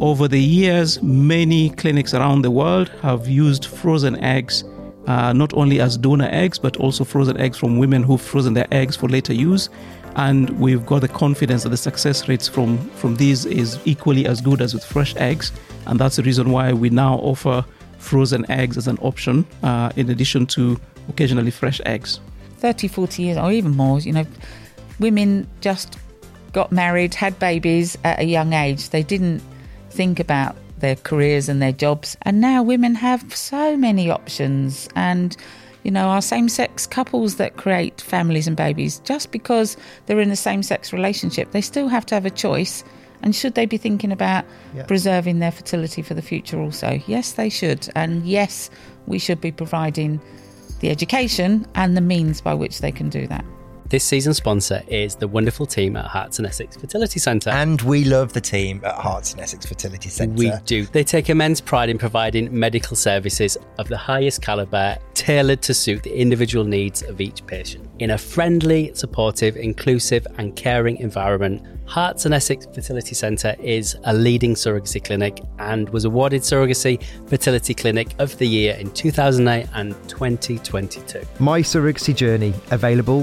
Over the years, many clinics around the world have used frozen eggs uh, not only as donor eggs, but also frozen eggs from women who've frozen their eggs for later use. And we've got the confidence that the success rates from, from these is equally as good as with fresh eggs. And that's the reason why we now offer frozen eggs as an option uh, in addition to occasionally fresh eggs. 30, 40 years, or even more, you know, women just got married, had babies at a young age. They didn't think about their careers and their jobs. And now women have so many options. And, you know, our same sex couples that create families and babies, just because they're in a same sex relationship, they still have to have a choice. And should they be thinking about yeah. preserving their fertility for the future also? Yes, they should. And yes, we should be providing the education and the means by which they can do that. This season's sponsor is the wonderful team at Herts and Essex Fertility Centre. And we love the team at Herts and Essex Fertility Centre. We do. They take immense pride in providing medical services of the highest calibre, tailored to suit the individual needs of each patient. In a friendly, supportive, inclusive, and caring environment, Herts and Essex Fertility Centre is a leading surrogacy clinic and was awarded Surrogacy Fertility Clinic of the Year in 2008 and 2022. My Surrogacy Journey, available